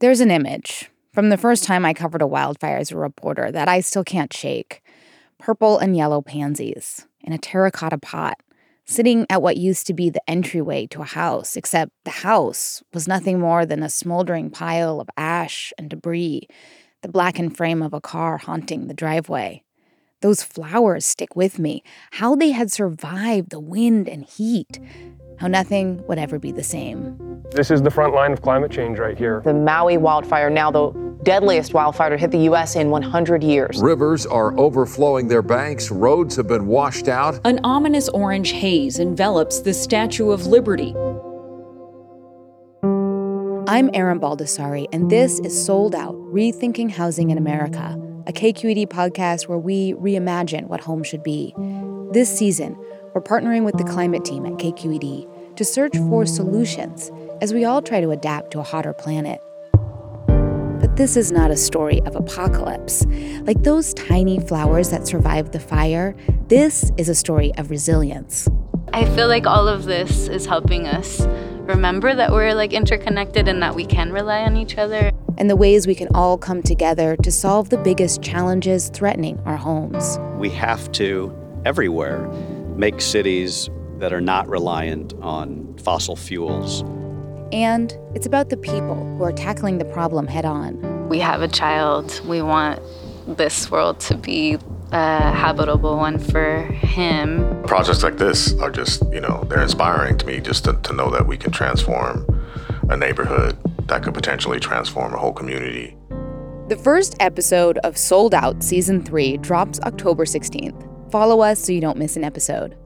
There's an image from the first time I covered a wildfire as a reporter that I still can't shake purple and yellow pansies in a terracotta pot, sitting at what used to be the entryway to a house, except the house was nothing more than a smoldering pile of ash and debris, the blackened frame of a car haunting the driveway. Those flowers stick with me, how they had survived the wind and heat, how nothing would ever be the same. This is the front line of climate change right here. The Maui wildfire, now the deadliest wildfire to hit the U.S. in 100 years. Rivers are overflowing their banks, roads have been washed out. An ominous orange haze envelops the Statue of Liberty. I'm Erin Baldassari, and this is Sold Out Rethinking Housing in America, a KQED podcast where we reimagine what home should be. This season, we're partnering with the climate team at KQED to search for solutions as we all try to adapt to a hotter planet. But this is not a story of apocalypse. Like those tiny flowers that survived the fire, this is a story of resilience. I feel like all of this is helping us remember that we're like interconnected and that we can rely on each other. And the ways we can all come together to solve the biggest challenges threatening our homes. We have to, everywhere, make cities that are not reliant on fossil fuels. And it's about the people who are tackling the problem head on. We have a child. We want this world to be a habitable one for him. Projects like this are just, you know, they're inspiring to me just to, to know that we can transform a neighborhood that could potentially transform a whole community. The first episode of Sold Out Season 3 drops October 16th. Follow us so you don't miss an episode.